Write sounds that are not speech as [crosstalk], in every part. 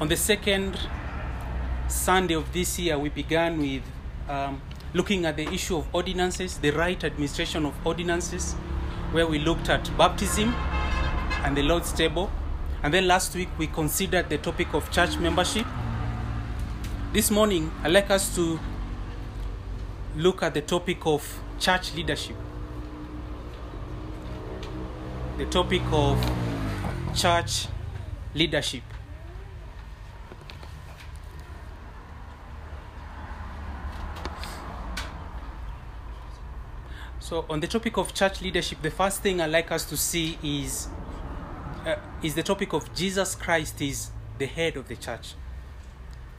On the second Sunday of this year, we began with um, looking at the issue of ordinances, the right administration of ordinances, where we looked at baptism and the Lord's table. And then last week, we considered the topic of church membership. This morning, I'd like us to look at the topic of church leadership. The topic of church leadership. So, on the topic of church leadership, the first thing I'd like us to see is uh, is the topic of Jesus Christ is the head of the church.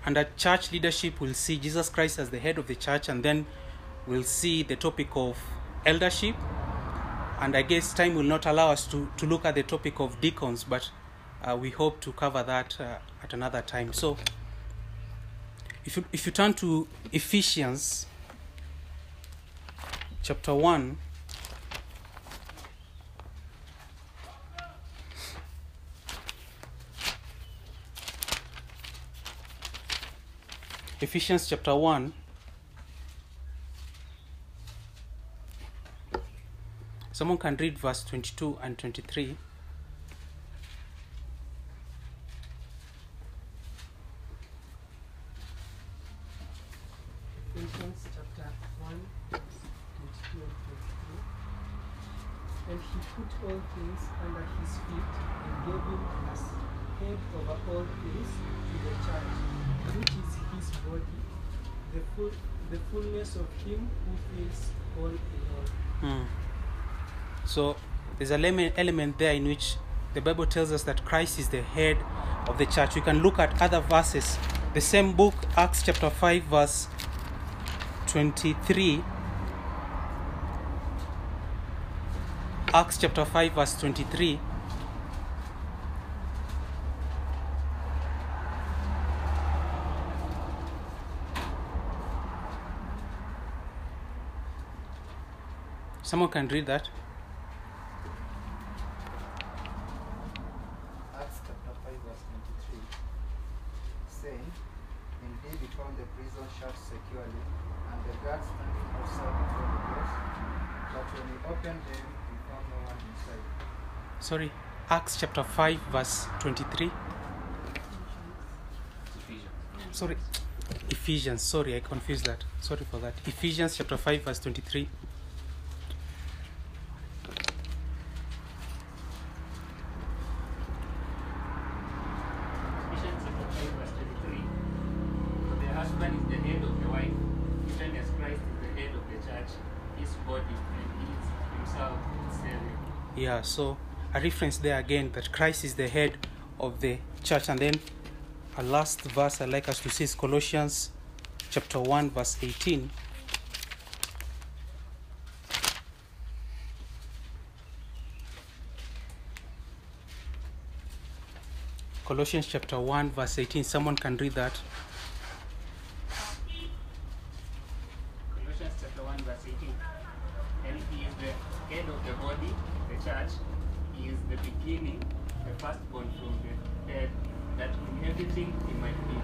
Under church leadership, we'll see Jesus Christ as the head of the church, and then we'll see the topic of eldership. And I guess time will not allow us to, to look at the topic of deacons, but uh, we hope to cover that uh, at another time. So, if you, if you turn to Ephesians chapter 1, Ephesians chapter 1. Someone can read verse 22 and 23. Ephesians chapter 1, verse 22 and 23. And he put all things under his feet and gave him as head over all things to the church, which is his body, the full the fullness of him who fills all in all. Hmm. So there's an element there in which the Bible tells us that Christ is the head of the church. We can look at other verses. The same book, Acts chapter 5, verse 23. Acts chapter 5, verse 23. Someone can read that. Acts chapter 5, verse 23, saying, Indeed, we found the prison shut securely, and the guards standing outside before the doors. But when we opened them, we found no one inside. Sorry, Acts chapter 5, verse 23. Sorry, Ephesians. Sorry, I confused that. Sorry for that. Ephesians chapter 5, verse 23. Ephesians chapter 5 verse 23. For the husband is the head of the wife, even as Christ is the head of the church, his body, and he is himself its Savior. Yeah, so a reference there again that Christ is the head of the church. And then a last verse I'd like us to see is Colossians chapter 1, verse 18. Colossians chapter 1, verse 18. Someone can read that. Colossians chapter 1 verse 18. And he is the head of the body, the church. He is the beginning, the firstborn from the dead, that in everything he might be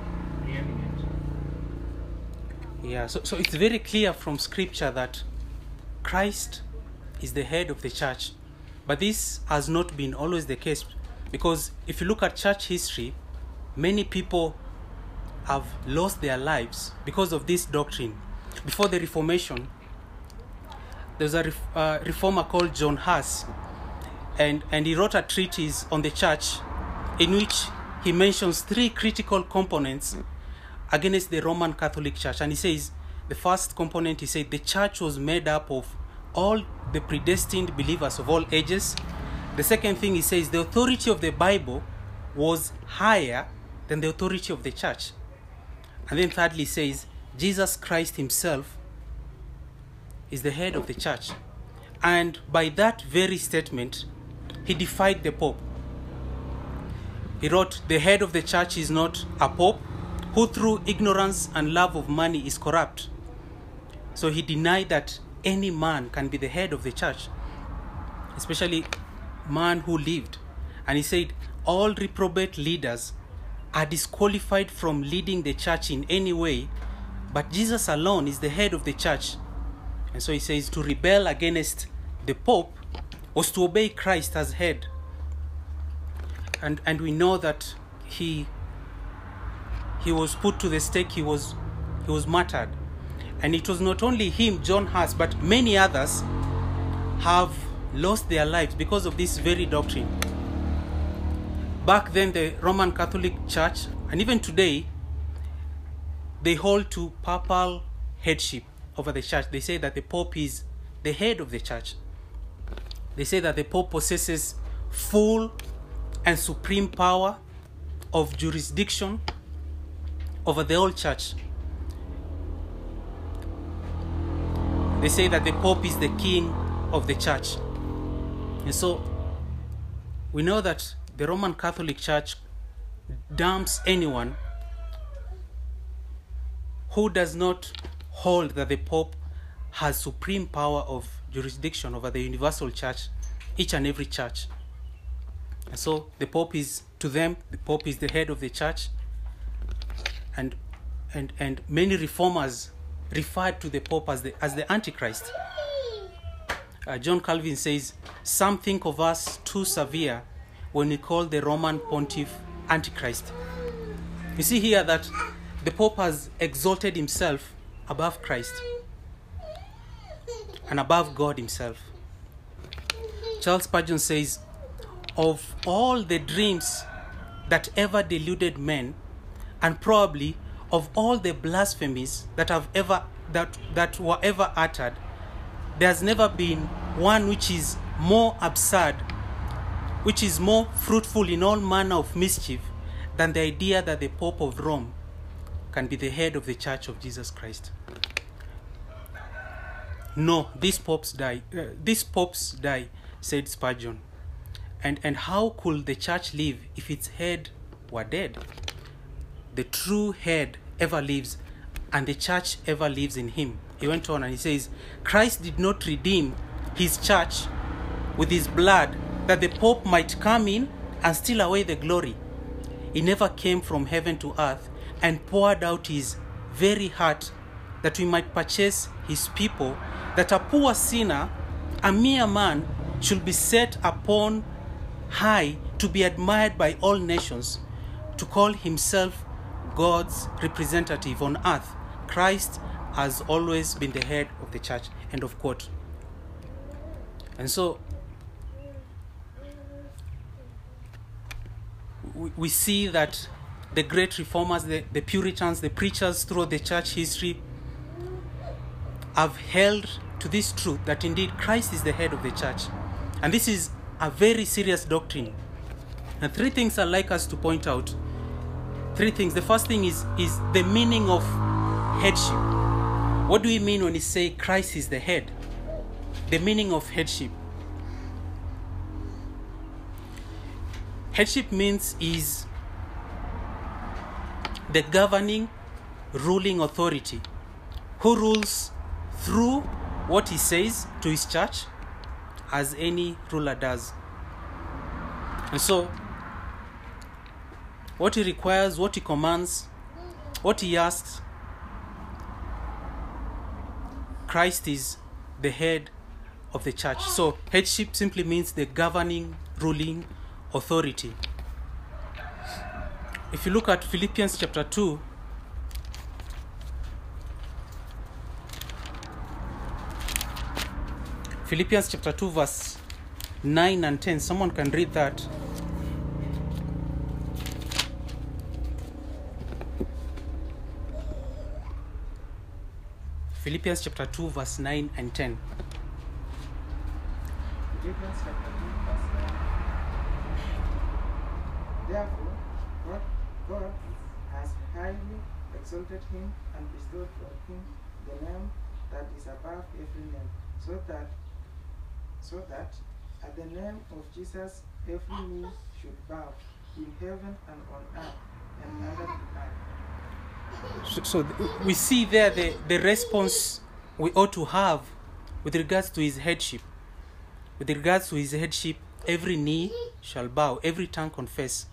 preeminent. So, so it's very clear from scripture that Christ is the head of the church. But this has not been always the case because if you look at church history, many people have lost their lives because of this doctrine. Before the Reformation, there was a uh, reformer called John Huss, and, and he wrote a treatise on the church in which he mentions three critical components against the Roman Catholic Church. And he says the first component, he said, the church was made up of all the predestined believers of all ages. The second thing he says, the authority of the Bible was higher than the authority of the church. And then thirdly, he says, Jesus Christ himself is the head of the church. And by that very statement, he defied the Pope. He wrote, The head of the church is not a Pope who, through ignorance and love of money, is corrupt. So he denied that any man can be the head of the church, especially man who lived. And he said, All reprobate leaders are disqualified from leading the church in any way, but Jesus alone is the head of the church. And so he says to rebel against the Pope was to obey Christ as head. And, and we know that he, he was put to the stake, he was, he was martyred. And it was not only him, John Huss, but many others have lost their lives because of this very doctrine. Back then, the Roman Catholic Church, and even today, they hold to papal headship over the church. They say that the Pope is the head of the church. They say that the Pope possesses full and supreme power of jurisdiction over the whole church. They say that the Pope is the king of the church. And so we know that the Roman Catholic Church dumps anyone who does not hold that the Pope has supreme power of jurisdiction over the universal church, each and every church. And so the Pope is, to them, the Pope is the head of the church. And, and, and many reformers referred to the Pope as the, as the Antichrist. Uh, John Calvin says, Some think of us too severe when we call the Roman pontiff Antichrist. You see here that the Pope has exalted himself above Christ and above God Himself. Charles Spurgeon says, Of all the dreams that ever deluded men, and probably of all the blasphemies that have ever that that were ever uttered, there's never been one which is more absurd, which is more fruitful in all manner of mischief than the idea that the Pope of Rome can be the head of the Church of Jesus Christ. No, these popes die. Uh, these popes die, said Spurgeon. And and how could the church live if its head were dead? The true head ever lives, and the church ever lives in him. He went on and he says, Christ did not redeem his church with his blood that the Pope might come in and steal away the glory. He never came from heaven to earth and poured out his very heart that we might purchase his people, that a poor sinner, a mere man, should be set upon high to be admired by all nations, to call himself God's representative on earth. Christ has always been the head of the church. End of quote. And so we, see that the great reformers, the, the Puritans, the preachers throughout the church history have held to this truth that indeed Christ is the head of the church. And this is a very serious doctrine. And three things I'd like us to point out. Three things. The first thing is, is the meaning of headship. What do we mean when we say Christ is the head? The meaning of headship. Headship means is the governing, ruling authority who rules through what he says to his church as any ruler does. And so, what he requires, what he commands, what he asks, Christ is the head of the church. So, headship simply means the governing, ruling authority. If you look at Philippians chapter 2, Philippians chapter 2, verse 9 and 10. Someone can read that. Philippians chapter 2, verse 9 and 10. Philippians chapter 2, verse 9. Therefore, God, God has highly exalted him and bestowed on him the name that is above every name, so that so that at the name of Jesus every knee should bow in heaven and on earth and under the earth. So, so we see there the, the response we ought to have with regards to his headship. With regards to his headship, every knee shall bow, every tongue confess.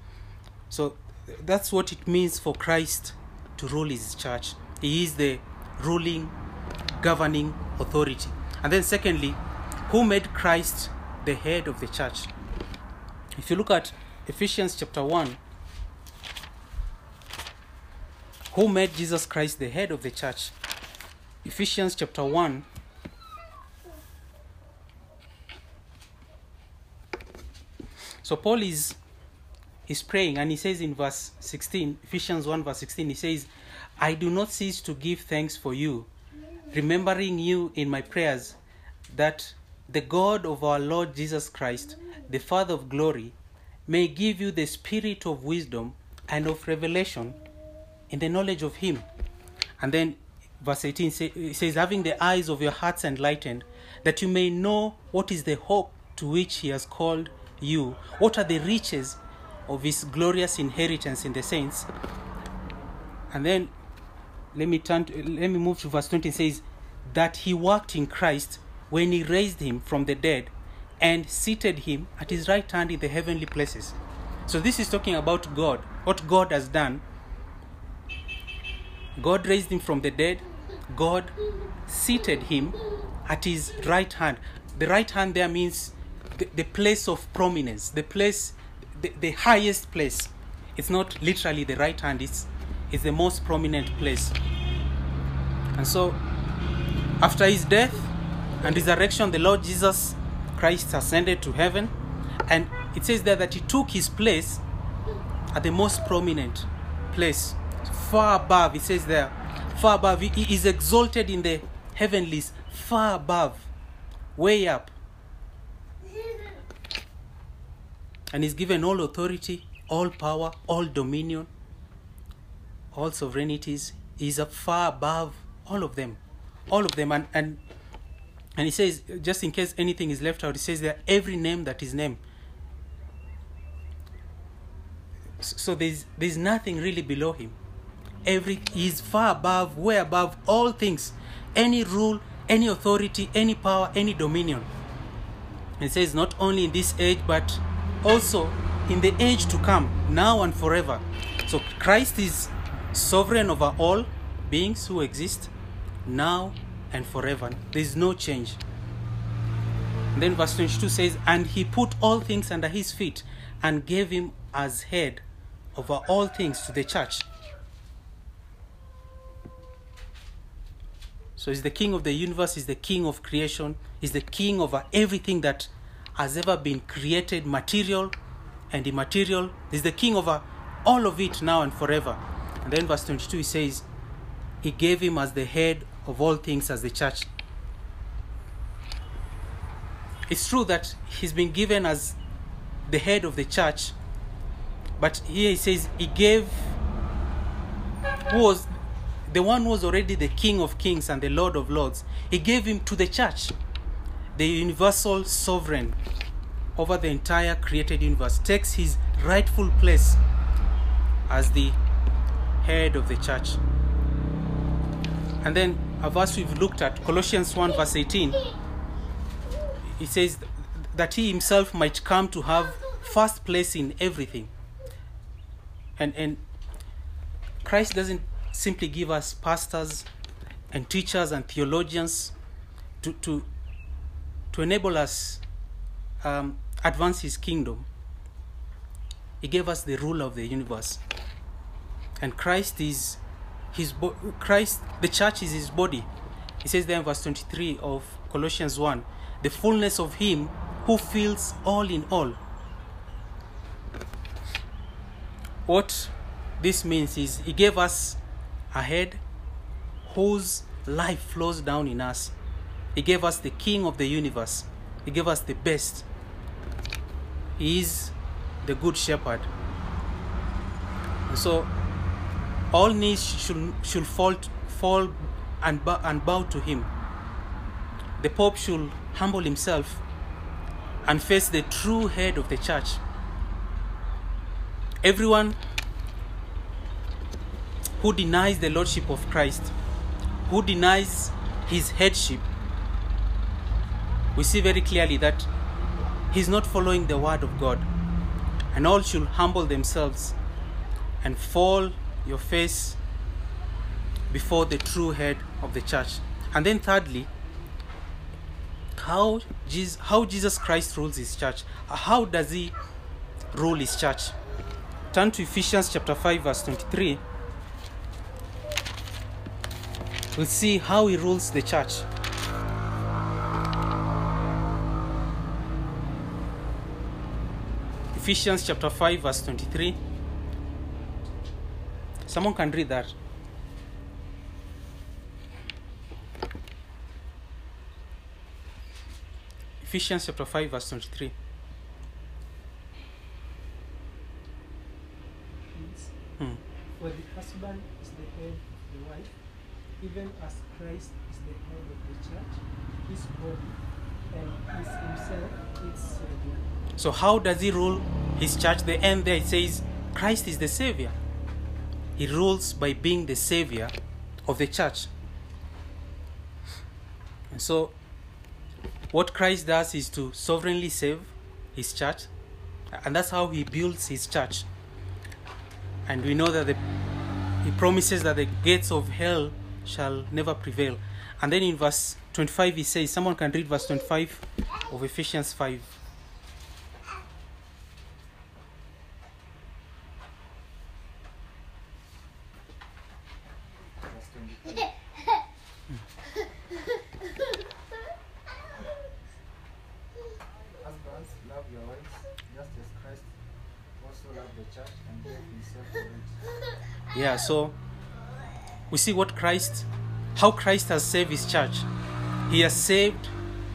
So that's what it means for Christ to rule his church. He is the ruling, governing authority. And then, secondly, who made Christ the head of the church? If you look at Ephesians chapter 1, who made Jesus Christ the head of the church? Ephesians chapter 1. So Paul is is praying and he says in verse 16, Ephesians 1 verse 16, he says, I do not cease to give thanks for you, remembering you in my prayers, that the God of our Lord Jesus Christ, the Father of glory, may give you the spirit of wisdom and of revelation in the knowledge of him. And then verse 18 say, says, having the eyes of your hearts enlightened, that you may know what is the hope to which he has called you, what are the riches of his glorious inheritance in the saints. And then let me turn to, let me move to verse 20 it says that he worked in Christ when he raised him from the dead and seated him at his right hand in the heavenly places. So this is talking about God, what God has done. God raised him from the dead. God seated him at his right hand. The right hand there means the, the place of prominence, the place the, the highest place. It's not literally the right hand, it's, it's the most prominent place. And so, after his death and resurrection, the Lord Jesus Christ ascended to heaven. And it says there that he took his place at the most prominent place, far above. It says there, far above. He, is exalted in the heavenlies, far above, way up. and is given all authority, all power, all dominion, all sovereignties. He's far above all of them, all of them, and and and he says, just in case anything is left out, he says there, every name that is named. So there's there's nothing really below him. Every is far above, way above all things, any rule, any authority, any power, any dominion. It says not only in this age, but also in the age to come, now and forever. So Christ is sovereign over all beings who exist now and forever. There is no change. And then verse 22 says, And he put all things under his feet and gave him as head over all things to the church. So he's the king of the universe, he's the king of creation, he's the king over everything that has ever been created, material and immaterial. He's the king over all of it now and forever. And then verse 22 he says, He gave him as the head of all things as the church. It's true that he's been given as the head of the church, but here he says he gave who was the one who was already the king of kings and the lord of lords, he gave him to the church the universal sovereign over the entire created universe, takes his rightful place as the head of the church. And then a verse we've looked at, Colossians 1, verse 18, it says that he himself might come to have first place in everything. And, and Christ doesn't simply give us pastors and teachers and theologians to, to, to enable us um, advance his kingdom. He gave us the ruler of the universe. And Christ is his bo- Christ, the church is his body. He says there in verse 23 of Colossians 1 the fullness of him who fills all in all. What this means is he gave us a head whose life flows down in us. He gave us the king of the universe. He gave us the best. He is the good shepherd. And so all knees should should fall fall and bow, and bow to him. The pope should humble himself and face the true head of the church. Everyone who denies the lordship of Christ, who denies his headship, we see very clearly that he's not following the word of God. And all should humble themselves and fall your face before the true head of the church. And then thirdly, how Jesus, how Jesus Christ rules his church. How does he rule his church? Turn to Ephesians chapter 5 verse 23. We'll see how he rules the church. Ephesians chapter 5 verse 23. Someone can read that. Ephesians chapter 5 verse 23. Hmm. For the husband is the head of the wife, even as Christ is the head of the church, his body, and is himself its Savior. So how does he rule his church? The end there it says Christ is the savior. He rules by being the savior of the church. And so what Christ does is to sovereignly save his church and that's how he builds his church. And we know that the, he promises that the gates of hell shall never prevail. And then in verse 25 he says someone can read verse 25 of Ephesians 5. We see what Christ, how Christ has saved his church. He has saved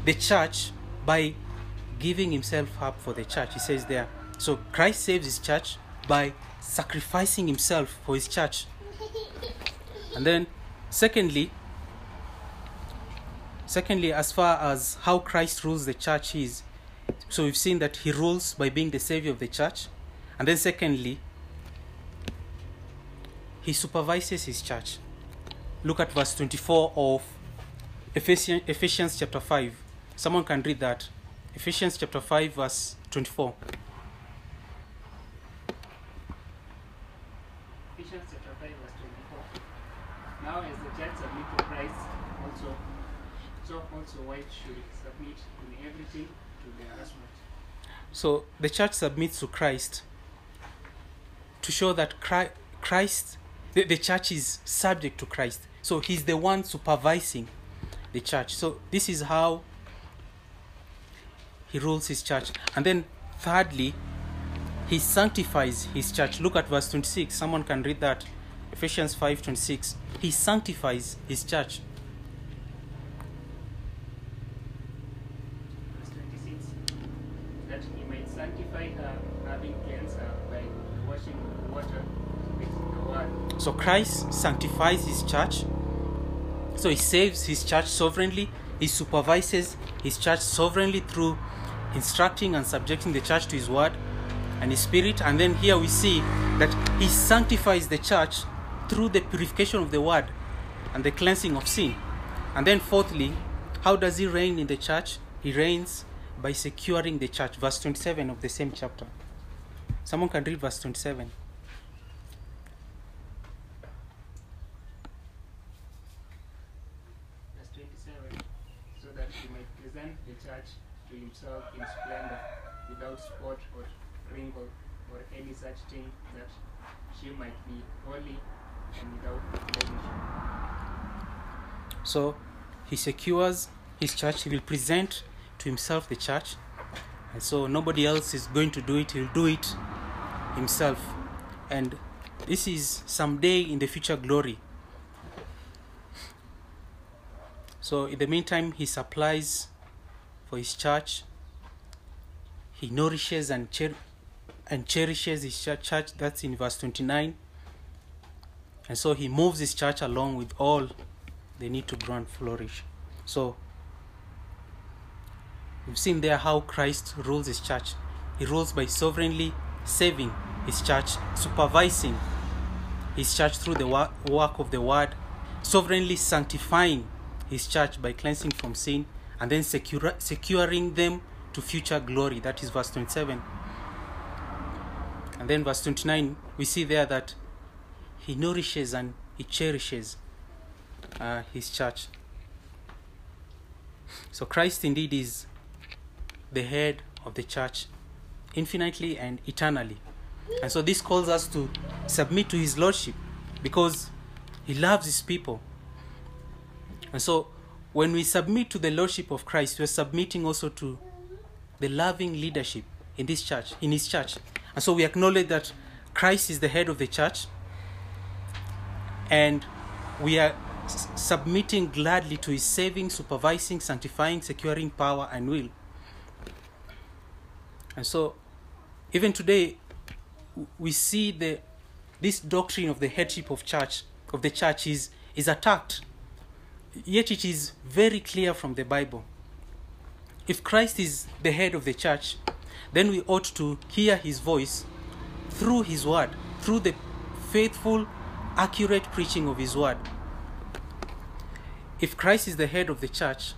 the church by giving himself up for the church. He says there. So Christ saves his church by sacrificing himself for his church. And then, secondly, secondly, as far as how Christ rules the church is, so we've seen that he rules by being the savior of the church. And then, secondly, he supervises his church. Look at verse 24 of Ephesians, Ephesians chapter 5. Someone can read that. Ephesians chapter 5, verse 24. Ephesians chapter 5 verse 24. Now as the church submit to Christ also, so also wives should submit in everything to their husband. So the church submits to Christ to show that Christ, the, the church is subject to Christ. So he's the one supervising the church. So this is how he rules his church. And then thirdly, he sanctifies his church. Look at verse 26. Someone can read that. Ephesians 5:26. He sanctifies his church. Verse 26. That he might sanctify her, having cleansed her by washing with water with the word. So Christ sanctifies his church. So he saves his church sovereignly. He supervises his church sovereignly through instructing and subjecting the church to his word and his spirit. And then here we see that he sanctifies the church through the purification of the word and the cleansing of sin. And then fourthly, how does he reign in the church? He reigns by securing the church. Verse 27 of the same chapter. Someone can read verse 27. Verse 27. So that he might present the church to himself in splendor, without spot or wrinkle or any such thing, that she might be holy and without blemish. So he secures his church. He will present to himself the church. And so nobody else is going to do it. He'll do it himself. And this is someday in the future glory. So in the meantime, he supplies for his church. He nourishes and, cher- and cherishes his church. That's in verse 29. And so he moves his church along with all they need to grow and flourish. So we've seen there how Christ rules his church. He rules by sovereignly saving his church, supervising his church through the wo- work of the word, sovereignly sanctifying his church by cleansing from sin, and then securing them to future glory. That is verse 27. And then verse 29, we see there that he nourishes and he cherishes uh, his church. So Christ indeed is the head of the church infinitely and eternally. And so this calls us to submit to his lordship because he loves his people. And so when we submit to the lordship of Christ, we're submitting also to the loving leadership in this church, in his church. And so we acknowledge that Christ is the head of the church and we are s- submitting gladly to his saving, supervising, sanctifying, securing power and will. And so even today we see the this doctrine of the headship of church of the church is is attacked yet it is very clear from the bible if christ is the head of the church then we ought to hear his voice through his word through the faithful accurate preaching of his word. If christ is the head of the church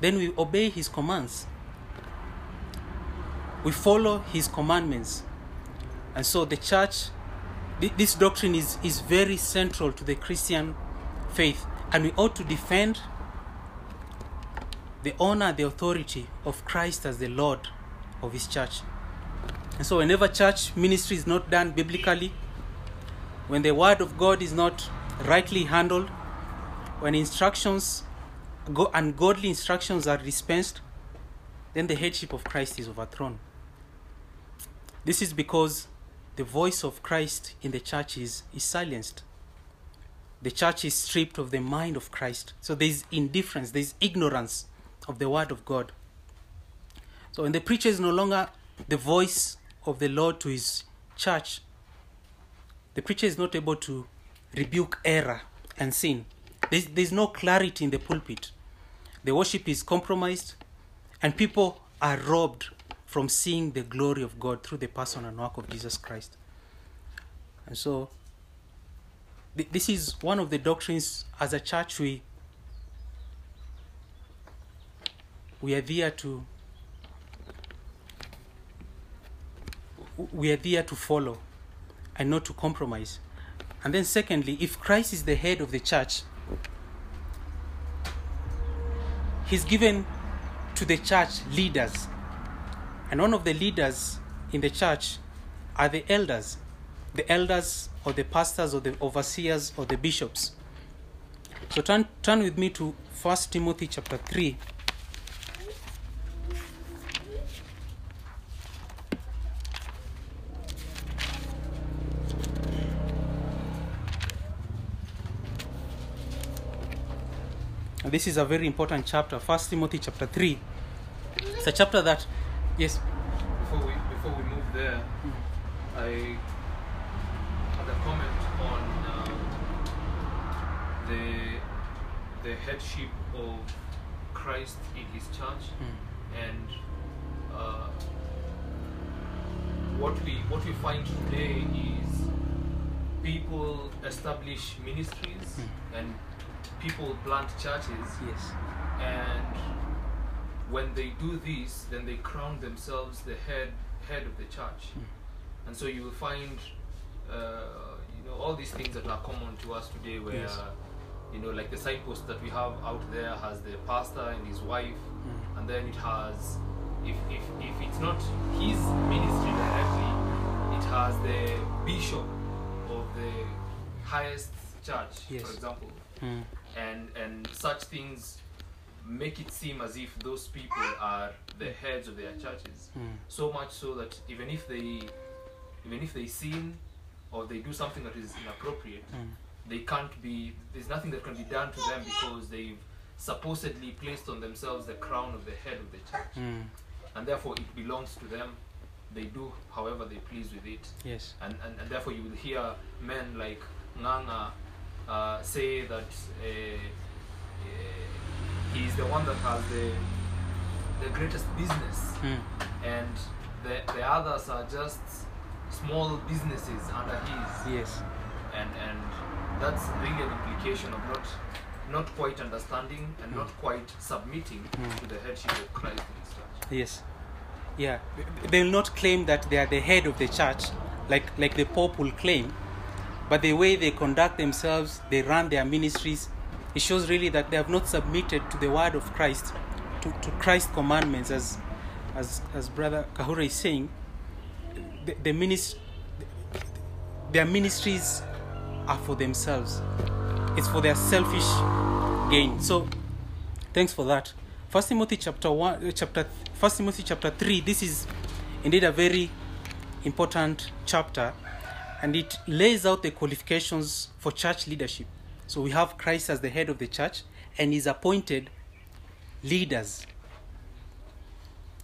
then we obey his commands. We follow his commandments. And so the church this doctrine is, is very central to the christian faith. And we ought to defend the honor the authority of christ as the lord of his church and so whenever church ministry is not done biblically when the word of god is not rightly handled when instructions go ungodly instructions are dispensed then the headship of christ is overthrown this is because the voice of Christ in the church is, is silenced. The church is stripped of the mind of Christ. So there is indifference, there is ignorance of the word of God. So when the preacher is no longer the voice of the Lord to his church, the preacher is not able to rebuke error and sin. There's, there's no clarity in the pulpit. The worship is compromised, and people are robbed from seeing the glory of God through the person and work of Jesus Christ. And so, th- this is one of the doctrines as a church we we are there to we are there to follow and not to compromise. And then secondly, if Christ is the head of the church, he's given to the church leaders and one of the leaders in the church are the elders, the elders or the pastors or the overseers or the bishops. So turn, turn with me to 1 Timothy chapter 3. This is a very important chapter, 1 Timothy chapter 3. It's a chapter that, yes, before we before we move there, I had a comment on um, the the headship of Christ in His church, and uh, what we what we find today is people establish ministries and people plant churches. Yes, and when they do this then they crown themselves the head head of the church. And so you will find uh, you know all these things that are common to us today where Yes. you know like the signpost that we have out there has the pastor and his wife. And then it has if, if, if it's not his ministry directly it has the bishop of the highest church Yes. for example Mm. and and such things make it seem as if those people are the heads of their churches Mm. so much so that even if they even if they sin or they do something that is inappropriate Mm. they can't be there's nothing that can be done to them because they've supposedly placed on themselves the crown of the head of the church Mm. and therefore it belongs to them they do however they please with it yes, and, and, and therefore you will hear men like Nganga uh, say that uh, uh, he is the one that has the the greatest business Mm. and the, the others are just small businesses under his yes, and and that's really an implication of not not quite understanding and not quite submitting Mm. to the headship of Christ in his church. yes. Yeah, they will not claim that they are the head of the church, like like the Pope will claim, but the way they conduct themselves, they run their ministries, it shows really that they have not submitted to the word of Christ, to, to Christ's commandments, as, as, as Brother Kahura is saying. The, the minis- their ministries are for themselves, it's for their selfish gain. So, thanks for that. First Timothy chapter one, uh, chapter First Timothy chapter three. This is indeed a very important chapter, and it lays out the qualifications for church leadership. So we have Christ as the head of the church, and He's appointed leaders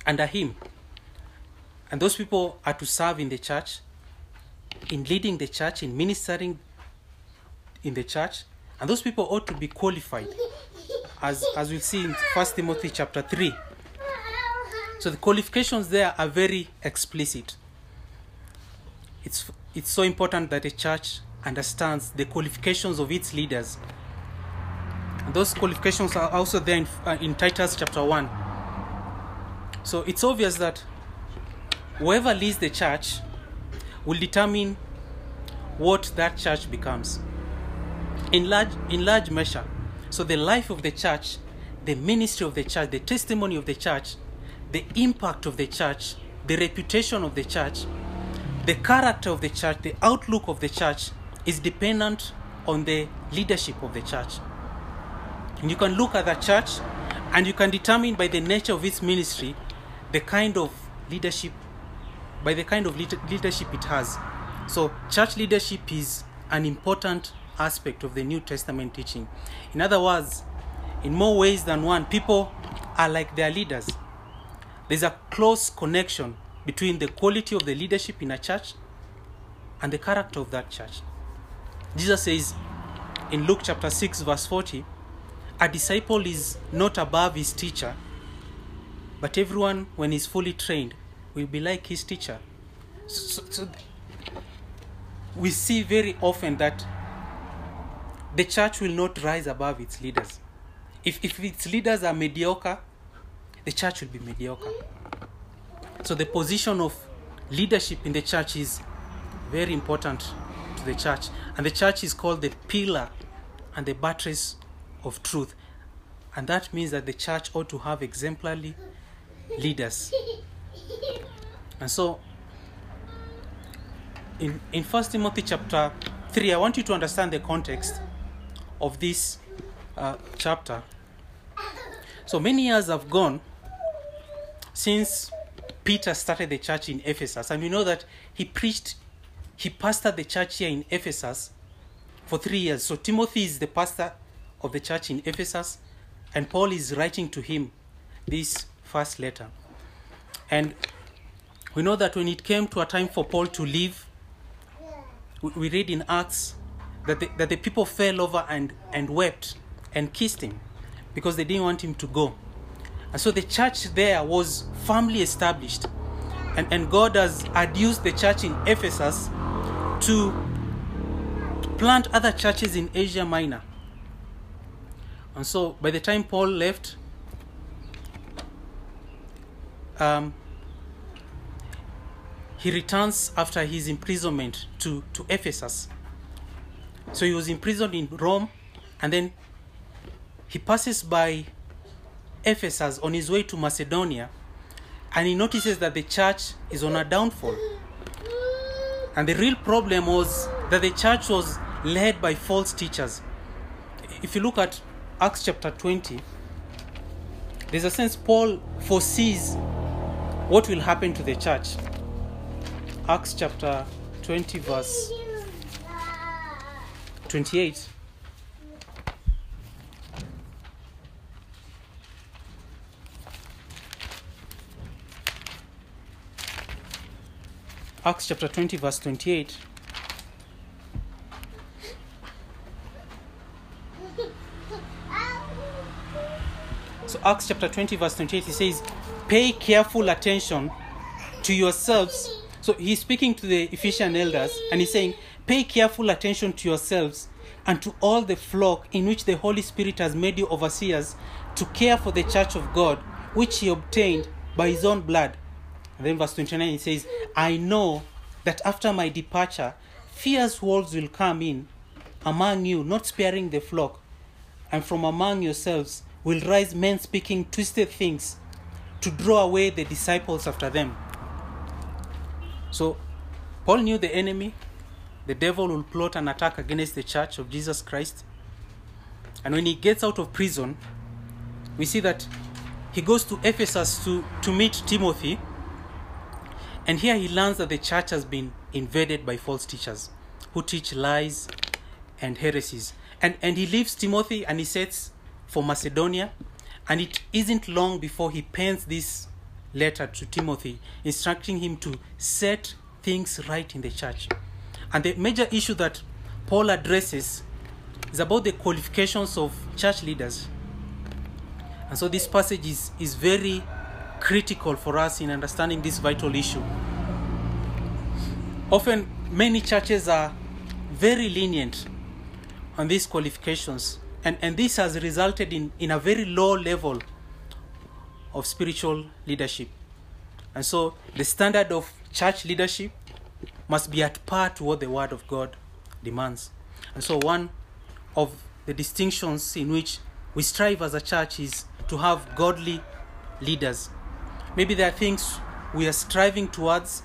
under Him, and those people are to serve in the church, in leading the church, in ministering in the church, and those people ought to be qualified as as we see in 1 Timothy chapter 3. So the qualifications there are very explicit. It's it's so important that a church understands the qualifications of its leaders. And those qualifications are also there in, uh, in Titus chapter 1. So it's obvious that whoever leads the church will determine what that church becomes in large in large measure so the life of the church the ministry of the church the testimony of the church the impact of the church the reputation of the church the character of the church the outlook of the church is dependent on the leadership of the church and you can look at the church and you can determine by the nature of its ministry the kind of leadership by the kind of leadership it has so church leadership is an important aspect of the New Testament teaching. In other words, in more ways than one, people are like their leaders. There's a close connection between the quality of the leadership in a church and the character of that church. Jesus says in Luke chapter 6, verse 40, a disciple is not above his teacher, but everyone, when he's fully trained, will be like his teacher. So, so, we see very often that the church will not rise above its leaders. If, if its leaders are mediocre, the church will be mediocre. So the position of leadership in the church is very important to the church. And the church is called the pillar and the buttress of truth. And that means that the church ought to have exemplary leaders. And so in, in 1 Timothy chapter 3, I want you to understand the context of this uh, chapter. So many years have gone since Peter started the church in Ephesus, and we know that he preached, he pastored the church here in Ephesus for three years. So Timothy is the pastor of the church in Ephesus, and Paul is writing to him this first letter. And we know that when it came to a time for Paul to leave, we- read in Acts that the, that the people fell over and, and wept and kissed him because they didn't want him to go. And so the church there was firmly established. And, and God has adduced the church in Ephesus to plant other churches in Asia Minor. And so by the time Paul left, um, he returns after his imprisonment to, to Ephesus. So he was imprisoned in Rome and then he passes by Ephesus on his way to Macedonia and he notices that the church is on a downfall. And the real problem was that the church was led by false teachers. If you look at Acts chapter 20, there's a sense Paul foresees what will happen to the church. Acts chapter 20, verse 28. Acts chapter 20, verse 28. So, Acts chapter 20, verse 28, he says, Pay careful attention to yourselves. So, he's speaking to the Ephesian elders and he's saying, Pay careful attention to yourselves and to all the flock in which the Holy Spirit has made you overseers to care for the church of God, which he obtained by his own blood. And then, verse 29, he says, I know that after my departure, fierce wolves will come in among you, not sparing the flock, and from among yourselves will rise men speaking twisted things to draw away the disciples after them. So, Paul knew the enemy, the devil will plot an attack against the church of Jesus Christ. And when he gets out of prison, we see that he goes to Ephesus to, to meet Timothy. And here he learns that the church has been invaded by false teachers who teach lies and heresies. And, and he leaves Timothy and he sets for Macedonia. And it isn't long before he pens this letter to Timothy, instructing him to set things right in the church. And the major issue that Paul addresses is about the qualifications of church leaders. And so this passage is, is very critical for us in understanding this vital issue. Often, many churches are very lenient on these qualifications, and, and this has resulted in, in a very low level of spiritual leadership. And so, the standard of church leadership must be at par to what the Word of God demands. And so, one of the distinctions in which we strive as a church is to have godly leaders. Maybe there are things we are striving towards,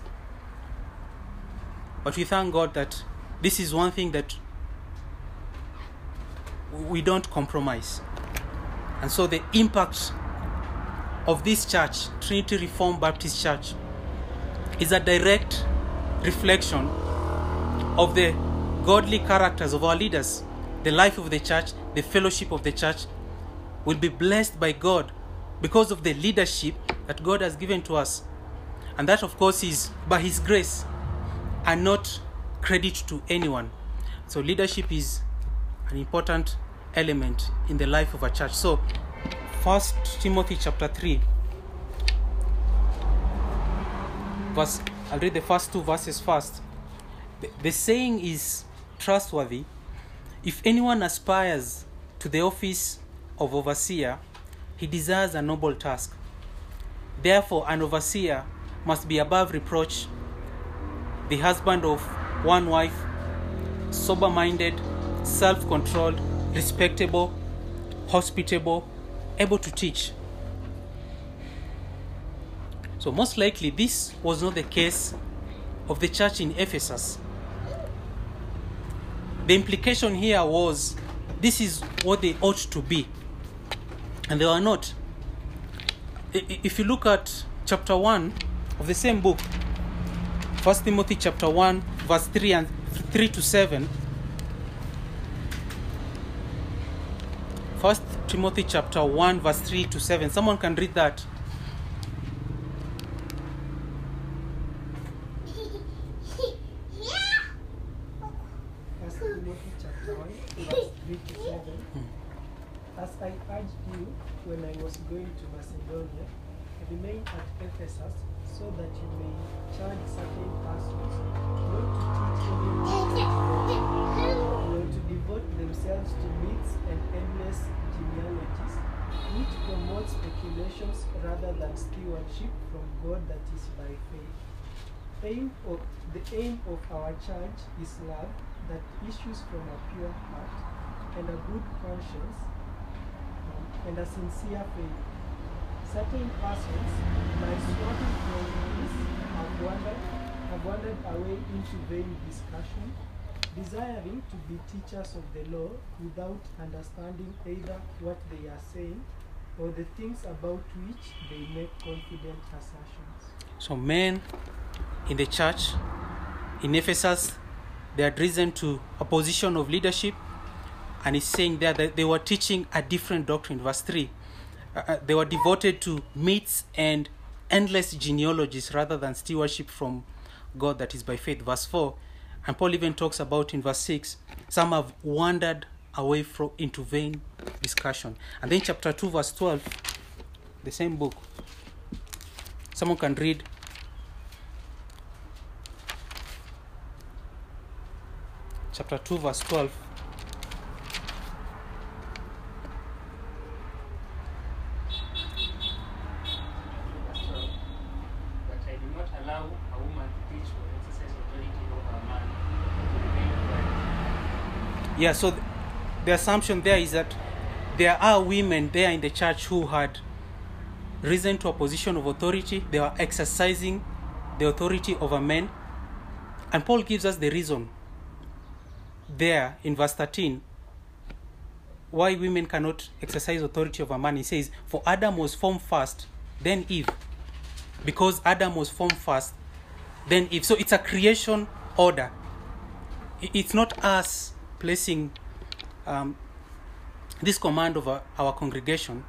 but we thank God that this is one thing that we don't compromise. And so the impact of this church, Trinity Reformed Baptist Church, is a direct reflection of the godly characters of our leaders. The life of the church, the fellowship of the church will be blessed by God because of the leadership that God has given to us. And that, of course, is by His grace and not credit to anyone. So, leadership is an important element in the life of a church. So, First Timothy chapter 3, verse, I'll read the first two verses first. The, the saying is trustworthy. If anyone aspires to the office of overseer, he desires a noble task. Therefore, an overseer must be above reproach, the husband of one wife, sober minded, self controlled, respectable, hospitable, able to teach. So, most likely, this was not the case of the church in Ephesus. The implication here was this is what they ought to be, and they were not. If you look at chapter 1 of the same book, 1 Timothy chapter 1, verse 3 and 3 to 7. 1 Timothy chapter 1, verse 3 to 7. Someone can read that. Remain at Ephesus so that you may charge certain persons not to teach anyone nor to devote themselves to myths and endless genealogies, which promote speculations rather than stewardship from God that is by faith. Aim of, the aim of our church is love that issues from a pure heart and a good conscience um, and a sincere faith. Certain persons, by swerving from this, have wandered, have wandered away into vain discussion, desiring to be teachers of the law without understanding either what they are saying or the things about which they make confident assertions. So, men in the church in Ephesus, they had risen to a position of leadership, and he's saying there that they were teaching a different doctrine. Verse 3 uh, uh, they were devoted to myths and endless genealogies rather than stewardship from God that is by faith. Verse 4 and Paul even talks about in verse 6 some have wandered away from into vain discussion. And then chapter 2, verse 12, the same book. Someone can read chapter 2 verse 12 But I do not allow a woman to teach or exercise authority over a man, but to Yeah, so th- the assumption there is that there are women there in the church who had risen to a position of authority. They were exercising the authority over men. And Paul gives us the reason there in verse 13 why women cannot exercise authority over man. He says, For Adam was formed first, then Eve. Because Adam was formed first, then Eve. So it's a creation order. It's not us placing um, this command over our congregation.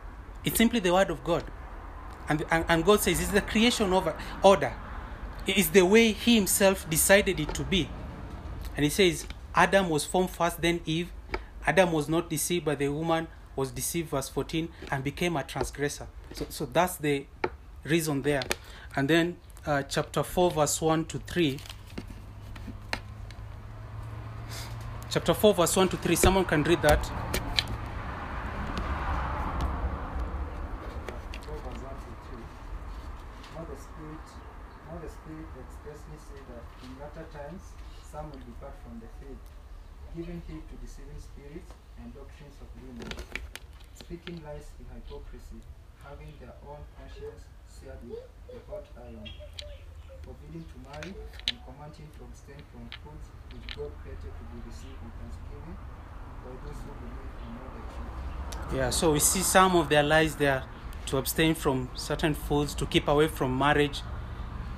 It's simply the word of God. And, and, and God says it's the creation of order. It's the way He Himself decided it to be. And He says Adam was formed first, then Eve. Adam was not deceived but the woman, was deceived, verse 14, and became a transgressor. So, so that's the reason there. And then uh, chapter 4, verse 1 to 3. Chapter 4, verse 1 to 3. Someone can read that. So we see some of their lies there to abstain from certain foods, to keep away from marriage.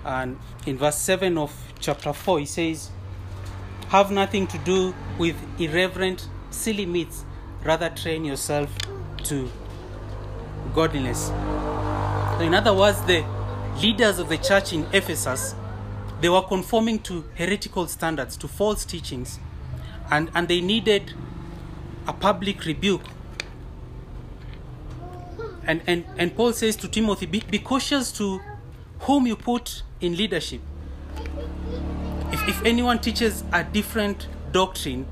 And in verse 7 of chapter 4, he says, Have nothing to do with irreverent, silly meats, rather train yourself to godliness. So in other words, the leaders of the church in Ephesus, they were conforming to heretical standards, to false teachings, and, and they needed a public rebuke and, and, and Paul says to Timothy, be, be cautious to whom you put in leadership. If, if anyone teaches a different doctrine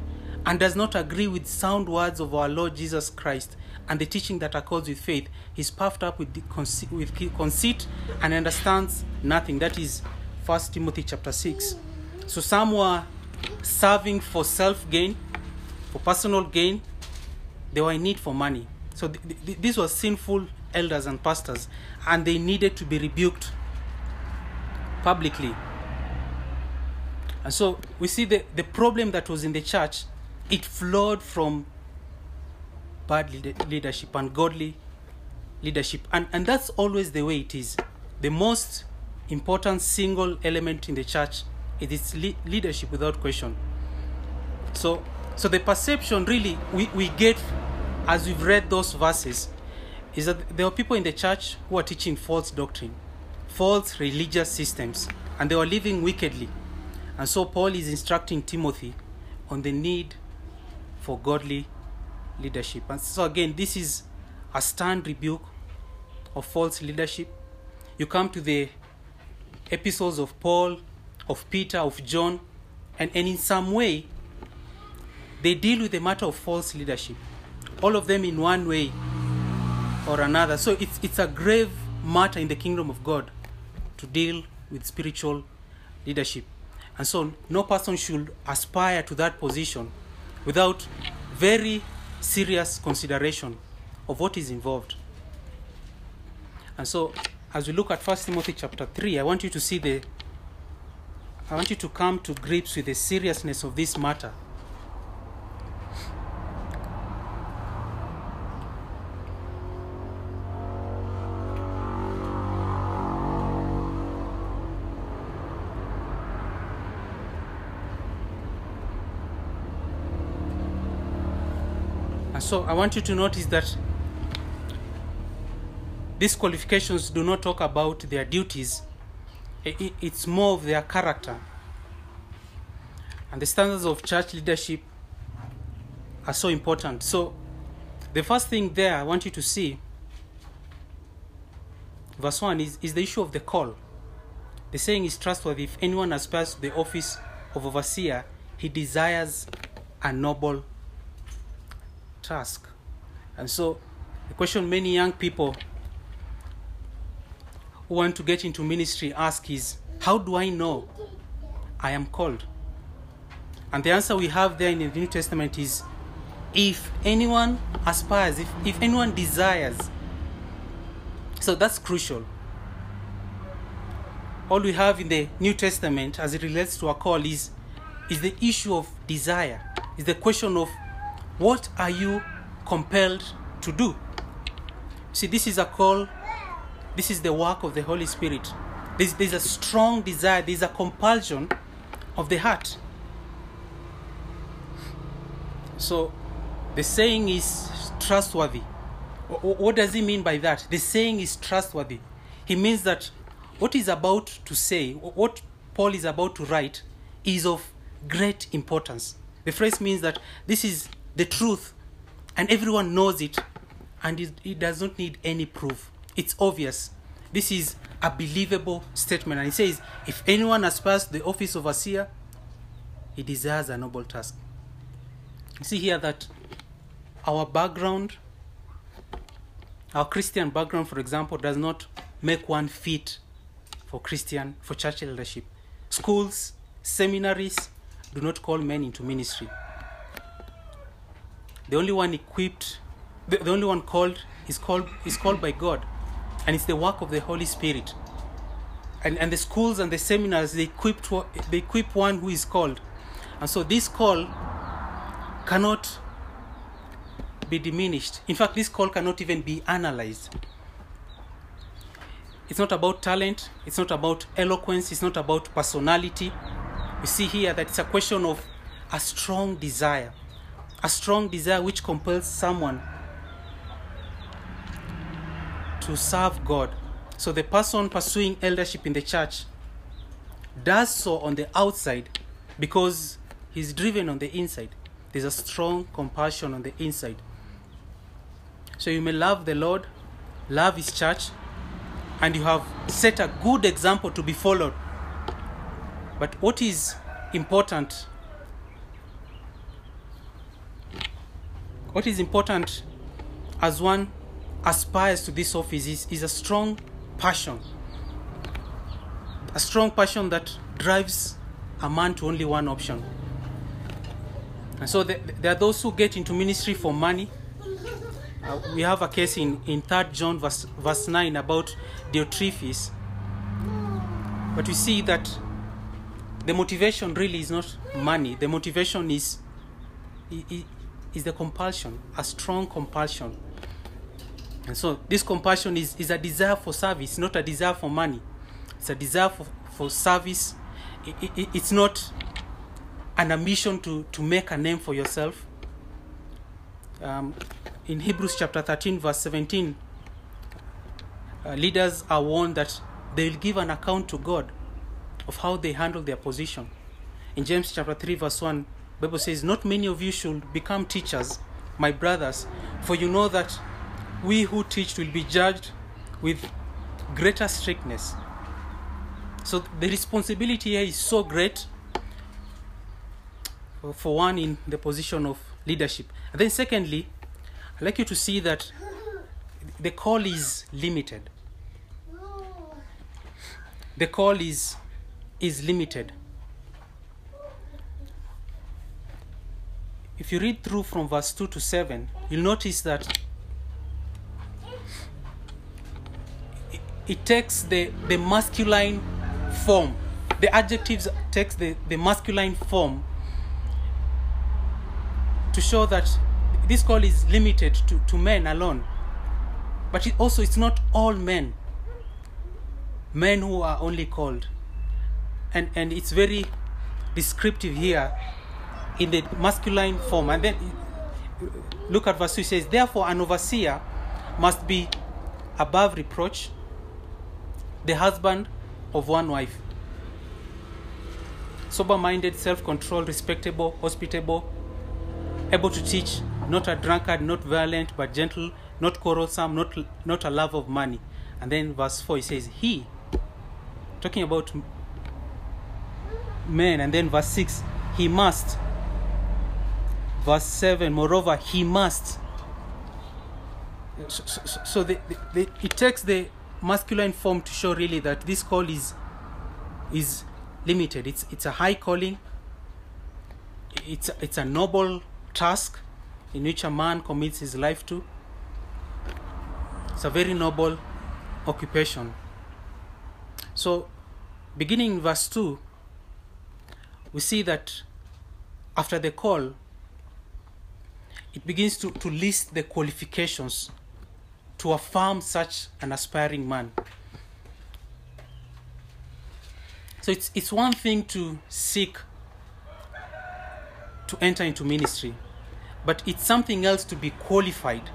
and does not agree with sound words of our Lord Jesus Christ and the teaching that accords with faith, he's puffed up with, the conceit, with conceit and understands nothing. That is 1 Timothy chapter 6. So some were serving for self gain, for personal gain, they were in need for money. So th- th- these were sinful elders and pastors, and they needed to be rebuked publicly. And so we see the, the problem that was in the church, it flowed from bad leader- leadership and godly leadership. And, and that's always the way it is. The most important single element in the church is it is le- leadership without question. So, so the perception really we, we get as we've read those verses is that there were people in the church who are teaching false doctrine, false religious systems, and they were living wickedly. And so Paul is instructing Timothy on the need for godly leadership. And so again, this is a stern rebuke of false leadership. You come to the epistles of Paul, of Peter, of John, and, and in some way, they deal with the matter of false leadership. All of them in one way or another. So it's, it's a grave matter in the kingdom of God to deal with spiritual leadership. And so no person should aspire to that position without very serious consideration of what is involved. And so as we look at 1 Timothy chapter 3, I want you to see the I want you to come to grips with the seriousness of this matter. And so I want you to notice that these qualifications do not talk about their duties, it's more of their character. And the standards of church leadership are so important. So, the first thing there I want you to see, verse 1, is, is the issue of the call. The saying is trustworthy. If anyone aspires to the office of overseer, he desires a noble task. And so, the question many young people who want to get into ministry ask is how do I know I am called? And the answer we have there in the New Testament is if anyone aspires, if, if anyone desires. So that's crucial. All we have in the New Testament as it relates to a call is, is the issue of desire, is the question of what are you compelled to do? See, this is a call, this is the work of the Holy Spirit. There's, there's a strong desire, there's a compulsion of the heart. So, the saying is trustworthy. Wh- wh- What does he mean by that? The saying is trustworthy. He means that what he's about to say, what Paul is about to write, is of great importance. The phrase means that this is the truth and everyone knows it and it, it does not need any proof. It's obvious. This is a believable statement. And he says, if anyone aspires to the office of a seer, he desires a noble task. You see here that our background, our Christian background, for example, does not make one fit for Christian, for church leadership. Schools, seminaries do not call men into ministry. The only one equipped, the, the only one called is called is called by God, and it's the work of the Holy Spirit. And, and the schools and the seminars they equipped wa- they equip one who is called, and so this call cannot be diminished. In fact, this call cannot even be analyzed. It's not about talent, it's not about eloquence, it's not about personality. You see here that it's a question of a strong desire. A strong desire which compels someone to serve God. So the person pursuing eldership in the church does so on the outside because he's driven on the inside. There's a strong compassion on the inside. So you may love the Lord, love His church, and you have set a good example to be followed. But what is important? What is important as one aspires to this office is, is a strong passion. A strong passion that drives a man to only one option. And so the, there are those who get into ministry for money. Uh, we have a case in, in 3 John verse, verse 9 about Diotrephes. But we see that the motivation really is not money. The motivation is, is the compulsion, a strong compulsion. And so this compulsion is, is a desire for service, not a desire for money. It's a desire for, for service. I- I- I- it's not an ambition to, to make a name for yourself. Um, in Hebrews chapter 13, verse 17, uh, leaders are warned that they will give an account to God of how they handle their position. In James chapter 3, verse 1, Bible says, Not many of you should become teachers, my brothers, for you know that we who teach will be judged with greater strictness. So the responsibility here is so great for- one in the position of leadership. And then secondly, I'd like you to see that the call is limited. The call is is limited. If you read through from verse 2 to 7, you'll notice that it, takes the, the masculine form. The adjectives takes the, the masculine form to show that this call is limited to, to men alone. But it also it's not all men. Men who are only called. And and it's very descriptive here in the masculine form. And then look at verse 2 it says, Therefore an overseer must be above reproach, the husband of one wife. Sober minded, self controlled, respectable, hospitable, able to teach, not a drunkard, not violent, but gentle, not quarrelsome, not, not a love of money. And then verse 4 it says, He, talking about men, and then verse 6, He must. Verse 7, moreover, He must. So, so, so the, the, the, it takes the masculine form to show really that this call is is limited. It's it's a high calling. it's it's a noble task in which a man commits his life to. It's a very noble occupation. So, beginning in verse 2, we see that after the call, it begins to, to list the qualifications to affirm such an aspiring man. So it's, it's one thing to seek to enter into ministry, but it's something else to be qualified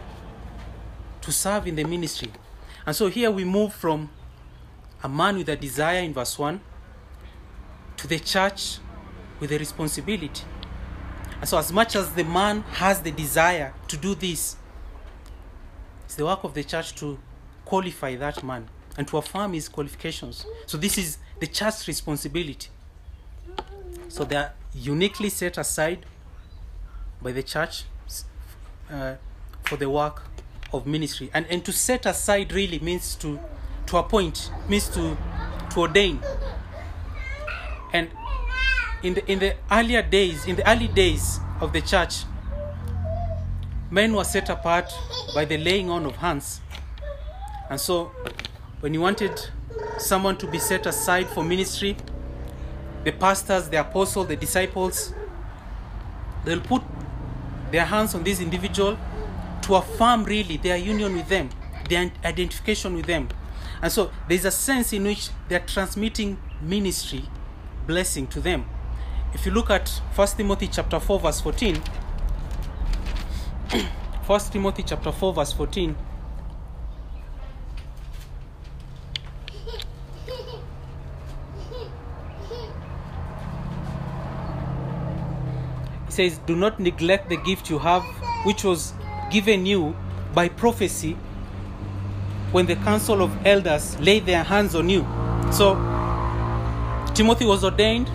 to serve in the ministry. And so here we move from a man with a desire in verse 1 to the church with a responsibility. And so, as much as the man has the desire to do this, it's the work of the church to qualify that man and to affirm his qualifications. So, this is the church's responsibility. So, they are uniquely set aside by the church uh, for the work of ministry. And, and to set aside really means to, to appoint, means to, to ordain. And in the, in the earlier days, in the early days of the church, men were set apart by the laying on of hands. And so, when you wanted someone to be set aside for ministry, the pastors, the apostles, the disciples, they'll put their hands on this individual to affirm really their union with them, their identification with them. And so there's a sense in which they're transmitting ministry blessing to them. If you look at 1 Timothy chapter 4 verse 14, [clears throat] 1 Timothy chapter 4 verse 14, it says, Do not neglect the gift you have, which was given you by prophecy when the council of elders laid their hands on you. So, Timothy was ordained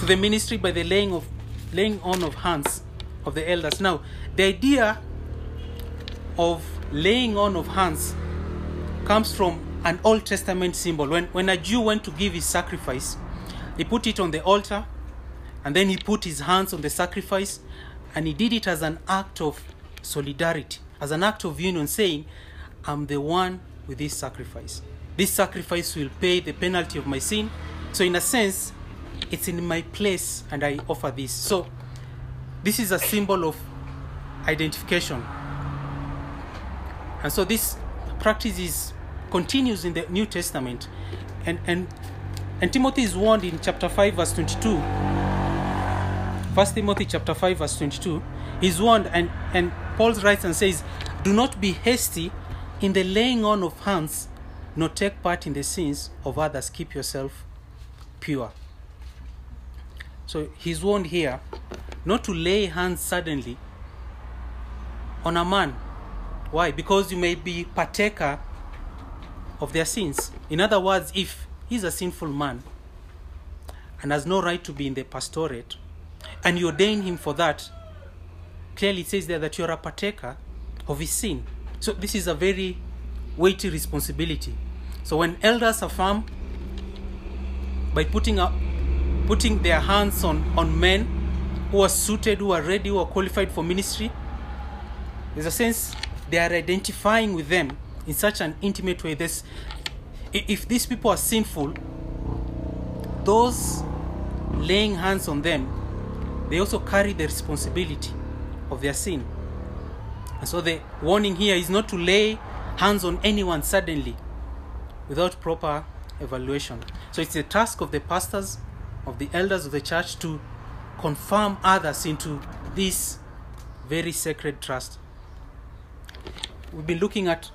to the ministry by the laying of laying on of hands of the elders. Now, the idea of laying on of hands comes from an Old Testament symbol. When when a Jew went to give his sacrifice, he put it on the altar, and then he put his hands on the sacrifice, and he did it as an act of solidarity, as an act of union, saying, I'm the one with this sacrifice. This sacrifice will pay the penalty of my sin. So, in a sense, it's in my place and I offer this. So, this is a symbol of identification. And so, this practice is, continues in the New Testament. And, and, and Timothy is warned in chapter 5, verse 22. 1 Timothy chapter 5, verse 22. He's warned, and, and Paul writes and says, Do not be hasty in the laying on of hands, nor take part in the sins of others. Keep yourself pure. So he's warned here not to lay hands suddenly on a man. Why? Because you may be partaker of their sins. In other words, if he's a sinful man and has no right to be in the pastorate, and you ordain him for that, clearly it says there that you're a partaker of his sin. So this is a very weighty responsibility. So when elders affirm by putting up putting their hands on, on men who are suited, who are ready, who are qualified for ministry, there's a sense they are identifying with them in such an intimate way. This, if these people are sinful, those laying hands on them, they also carry the responsibility of their sin. And so the warning here is not to lay hands on anyone suddenly without proper evaluation. So it's the task of the pastors, of the elders of the church to confirm others into this very sacred trust. We've been looking at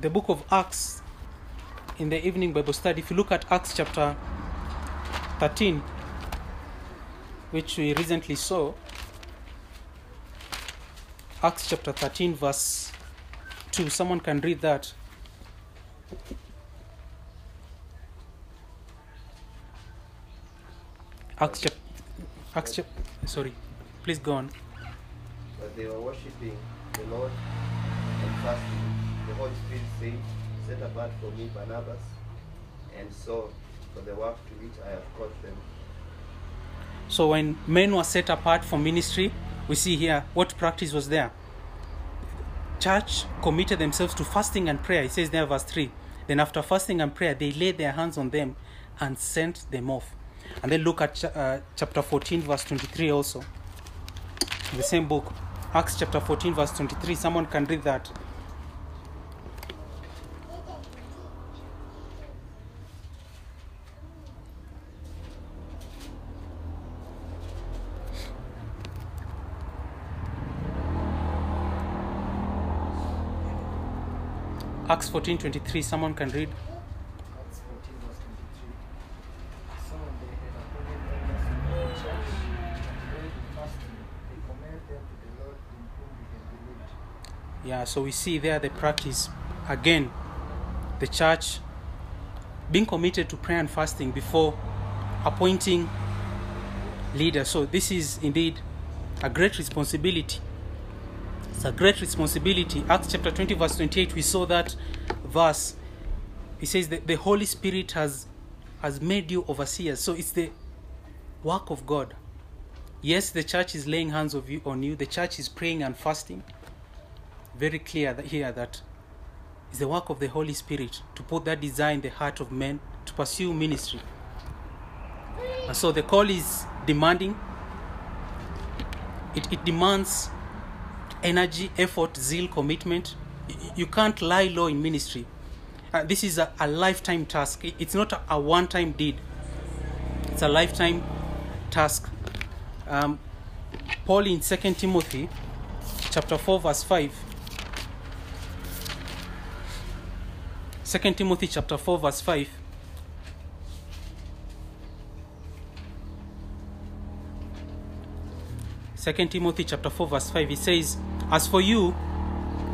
the book of Acts in the evening Bible study. If you look at Acts chapter 13, which we recently saw, Acts chapter 13, verse 2. Someone can read that. Acts chapter. Acts chapter. Sorry. Please go on. But they were worshipping the Lord and fasting. The Holy Spirit said, Set apart for me Barnabas and Saul for the work to which I have called them. So when men were set apart for ministry, we see here what practice was there. Church committed themselves to fasting and prayer. It says there, verse 3. Then after fasting and prayer, they laid their hands on them and sent them off. And then look at cha- uh, chapter 14, verse 23 also. The same book. Acts chapter 14, verse 23. Someone can read that. Acts 14, 23. Someone can read. Acts 14, verse 23. So when they had appointed elders of the church and prayed with fasting, they commended them to the Lord in whom we had believed. Yeah, so we see there the practice again, the church being committed to prayer and fasting before appointing leaders. So this is indeed a great responsibility. It's a great responsibility. Acts chapter 20, verse 28, we saw that verse. It says that the Holy Spirit has has made you overseers. So it's the work of God. Yes, the church is laying hands of you on you. The church is praying and fasting very clear that here that it's the work of the Holy Spirit to put that desire in the heart of men to pursue ministry. And so the call is demanding. It, it demands energy, effort, zeal, commitment. You can't lie low in ministry. Uh, this is a, a lifetime task. It- It's not a, a one time deed, it's a lifetime task. Um, Paul in 2 Timothy chapter 4, verse 5. 2 Timothy chapter 4 verse 5 2 Timothy chapter 4 verse 5 he says as for you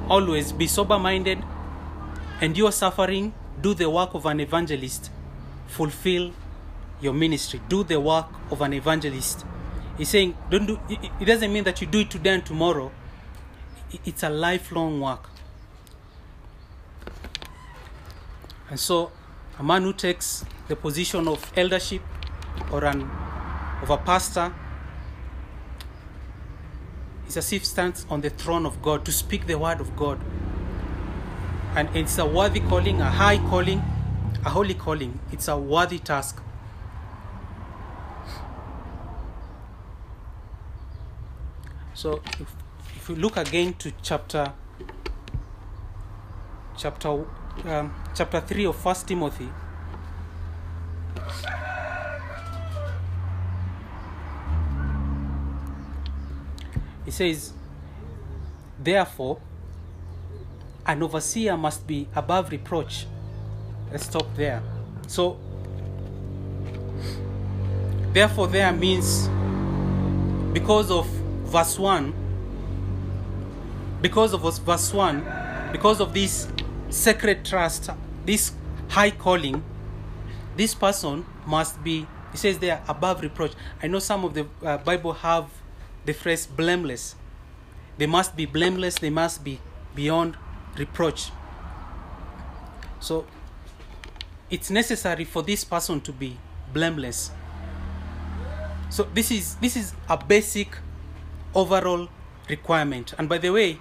always be sober minded and endure suffering do the work of an evangelist fulfill your ministry. Do the work of an evangelist. He's saying don't do it doesn't mean that you do it today and tomorrow. It's a lifelong work And so, a man who takes the position of eldership or an of a pastor is as if stands on the throne of God to speak the word of God. And it's a worthy calling, a high calling, a holy calling. It's a worthy task. So, if, if you look again to chapter chapter um, chapter 3 of first timothy. It says therefore an overseer must be above reproach. Let's stop there. So therefore there means because of verse 1 because of verse 1 because of this sacred trust. This high calling this person must be it says they are above reproach. I know some of the uh, bible have the phrase blameless. They must be blameless they must be beyond reproach. So it's necessary for this person to be blameless. So this is this is a basic overall requirement. And by the way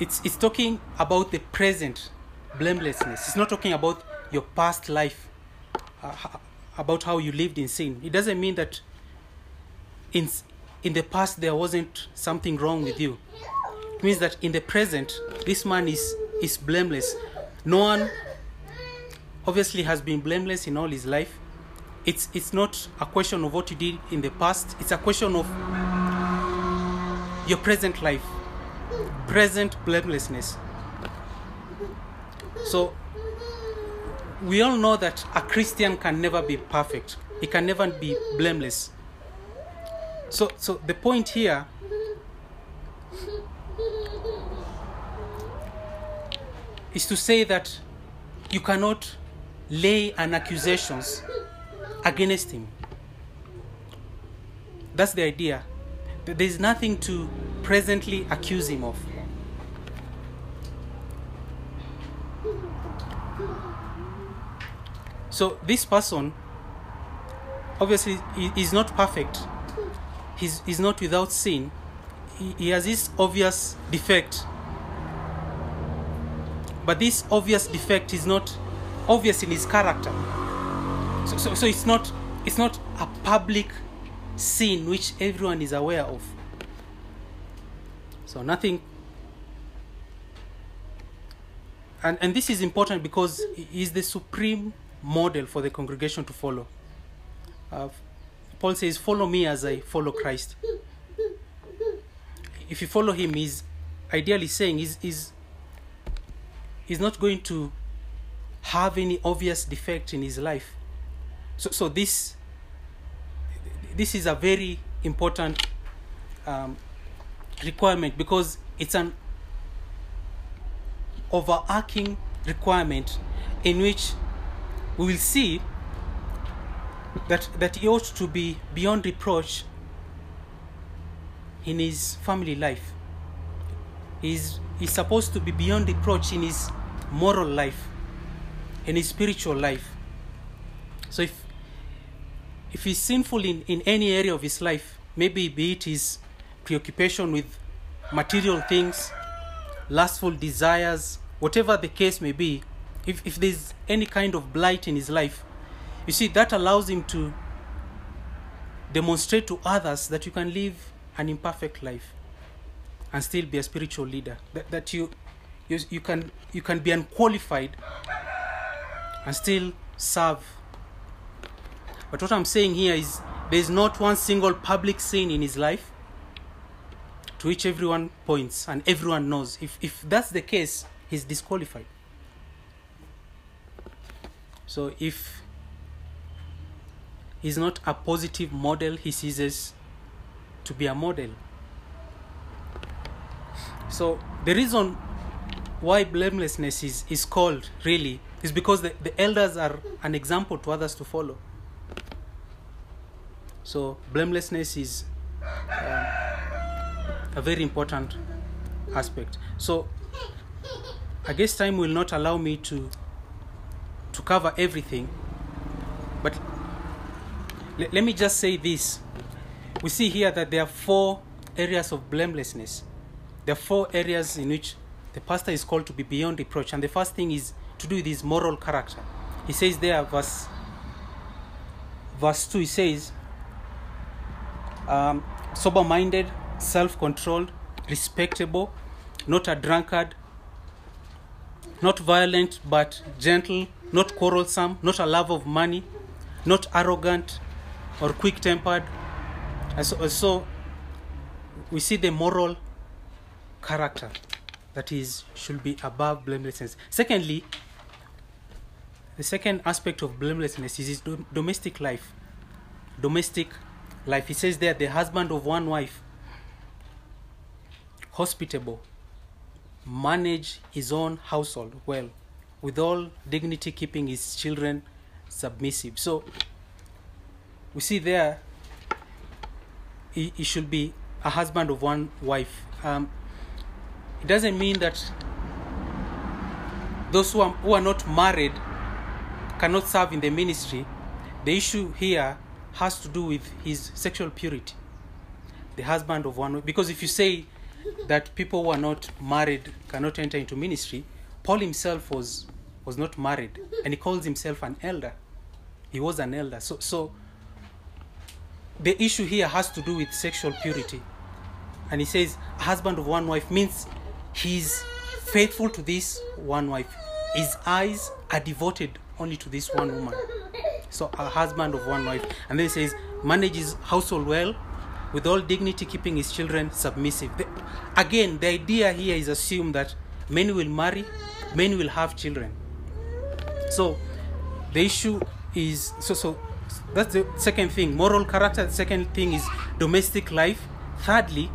it's it's talking about the present blamelessness. It's not talking about your past life uh, about how you lived in sin. It doesn't mean that in in the past there wasn't something wrong with you. It means that in the present this man is is blameless. No one obviously has been blameless in all his life. It's it's not a question of what you did in the past. It's a question of your present life present blamelessness. So we all know that a christian can never be perfect. He can never be blameless. So so the point here is to say that you cannot lay an accusations against him. That's the idea. There's nothing to presently accuse him of. So this person obviously is not perfect. He's, he's not without sin. He, he has this obvious defect. But this obvious defect is not obvious in his character. So, so, so it's not it's not a public sin which everyone is aware of so nothing. And, and this is important because he is the supreme model for the congregation to follow. Uh, paul says follow me as i follow christ. If you follow him he's ideally saying he's, he's, he's not going to have any obvious defect in his life. So, so this this is a very important um, requirement because it's an overarching requirement in which we will see that that he ought to be beyond reproach in his family life. He's he's supposed to be beyond reproach in his moral life in his spiritual life. So if if he's sinful in, in any area of his life maybe be it his preoccupation with material things lustful desires whatever the case may be if, if there's any kind of blight in his life you see that allows him to demonstrate to others that you can live an imperfect life and still be a spiritual leader. That, that you, you you can you can be unqualified and still serve. But what i'm saying here is there is not one single public sin in his life to which everyone points and everyone knows. If if that's the case he's disqualified. So if he's not a positive model he ceases to be a model. So the reason why blamelessness is, is called really is because the, the elders are an example to others to follow. So blamelessness is um, a very important aspect. So i guess time will not allow me to to cover everything but le- let me just say this. We see here that there are four areas of blamelessness. There are four areas in which the pastor is called to be beyond reproach and the first thing is to do with his moral character. He says there verse verse 2 he says um, sober minded self controlled respectable not a drunkard not violent but gentle not quarrelsome not a love of money not arrogant or quick tempered and so, so we see the moral character that is should be above blamelessness secondly the second aspect of blamelessness is his domestic life. Domestic life. He says there the husband of one wife hospitable manage his own household well with all dignity keeping his children submissive. So we see there he, he should be a husband of one wife. Um, it doesn't mean that those who are, who are not married cannot serve in the ministry. The issue here has to do with his sexual purity. The husband of one because if you say that people who are not married cannot enter into ministry paul himself was was not married and he calls himself an elder. He was an elder. So so the issue here has to do with sexual purity. And he says husband of one wife means he's faithful to this one wife. His eyes are devoted only to this one woman. So a husband of one wife. And then he says manages household well with all dignity keeping his children submissive. The, again the idea here is assumed that men will marry men will have children. So the issue is so so that's the second thing. Moral character second thing is domestic life. Thirdly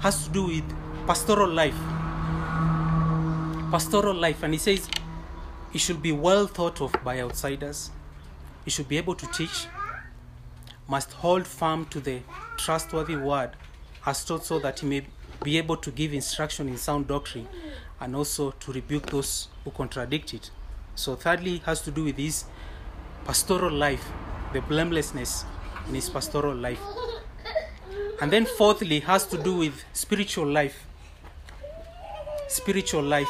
has to do with pastoral life. Pastoral life and he says it should be well thought of by outsiders. He should be able to teach must hold firm to the trustworthy word as taught so that he may be able to give instruction in sound doctrine and also to rebuke those who contradict it so thirdly has to do with his pastoral life the blamelessness in his pastoral life. And then, fourthly, has to do with spiritual life. Spiritual life.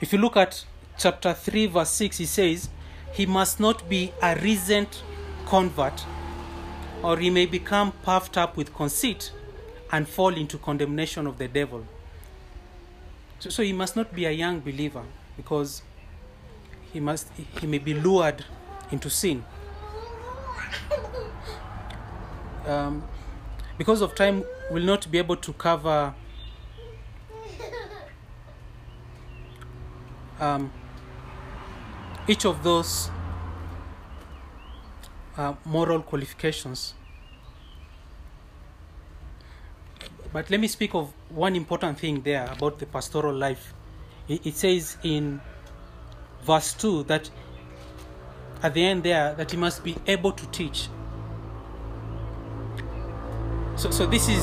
If you look at chapter 3, verse 6, he says, He must not be a recent convert, or he may become puffed up with conceit and fall into condemnation of the devil. So, so he must not be a young believer because he must he may be lured into sin. Um, because of time, we'll not be able to cover um, each of those uh, moral qualifications. But let me speak of one important thing there about the pastoral life. It, it says in verse 2 that at the end there that he must be able to teach. So, so this is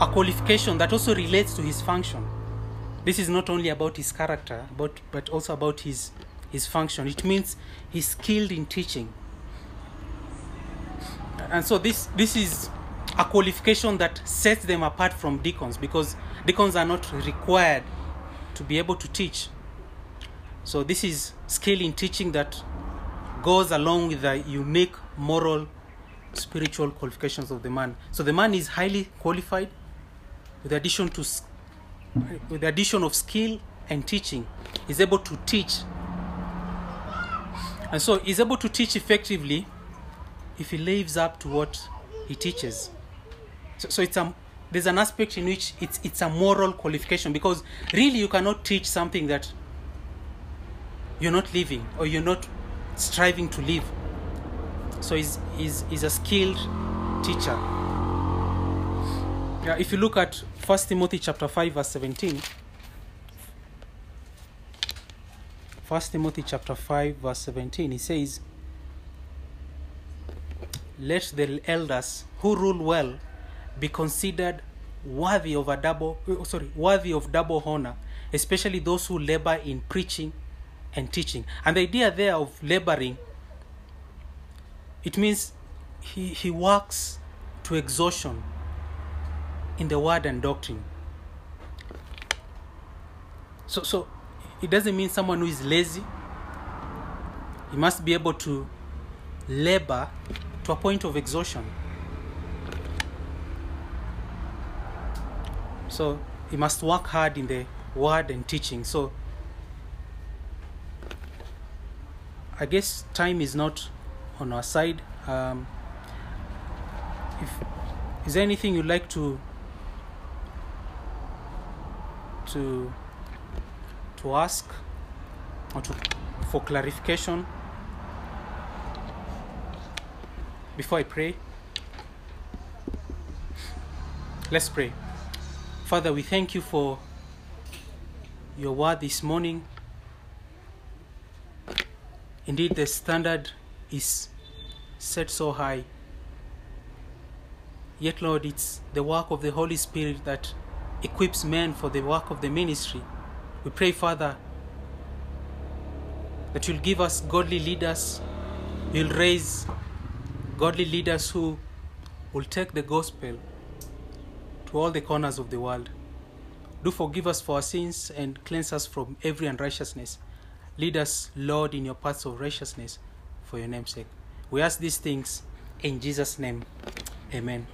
a qualification that also relates to his function. This is not only about his character, but, but also about his, his function. It means he's skilled in teaching. And so this, this is a qualification that sets them apart from deacons because deacons are not required to be able to teach. So this is skill in teaching that goes along with the unique moral, spiritual qualifications of the man. So the man is highly qualified, with addition to with the addition of skill and teaching, is able to teach. And so he's able to teach effectively if he lives up to what he teaches. So, so it's a there's an aspect in which it's it's a moral qualification because really you cannot teach something that you're not living or you're not striving to live. So he's, he's, he's a skilled teacher. Yeah, if you look at 1 Timothy chapter 5 verse 17, 1 Timothy chapter 5 verse 17, he says, Let the elders who rule well be considered worthy of a double oh, sorry worthy of double honor especially those who labor in preaching and teaching. And the idea there of laboring it means he, he works to exhaustion in the word and doctrine. So so it doesn't mean someone who is lazy. He must be able to labor to a point of exhaustion. So he must work hard in the word and teaching. So i guess time is not on our side. Um, if is there anything you'd like to to to ask or to for clarification before i pray let's pray Father, we thank you for your word this morning. Indeed, the standard is set so high. Yet, Lord, it's the work of the Holy Spirit that equips men for the work of the ministry. We pray, Father, that you'll give us godly leaders, you'll raise godly leaders who will take the gospel to all the corners of the world. Do forgive us for our sins and cleanse us from every unrighteousness. Lead us, Lord, in your paths of righteousness for your name's sake. We ask these things in Jesus' name. Amen.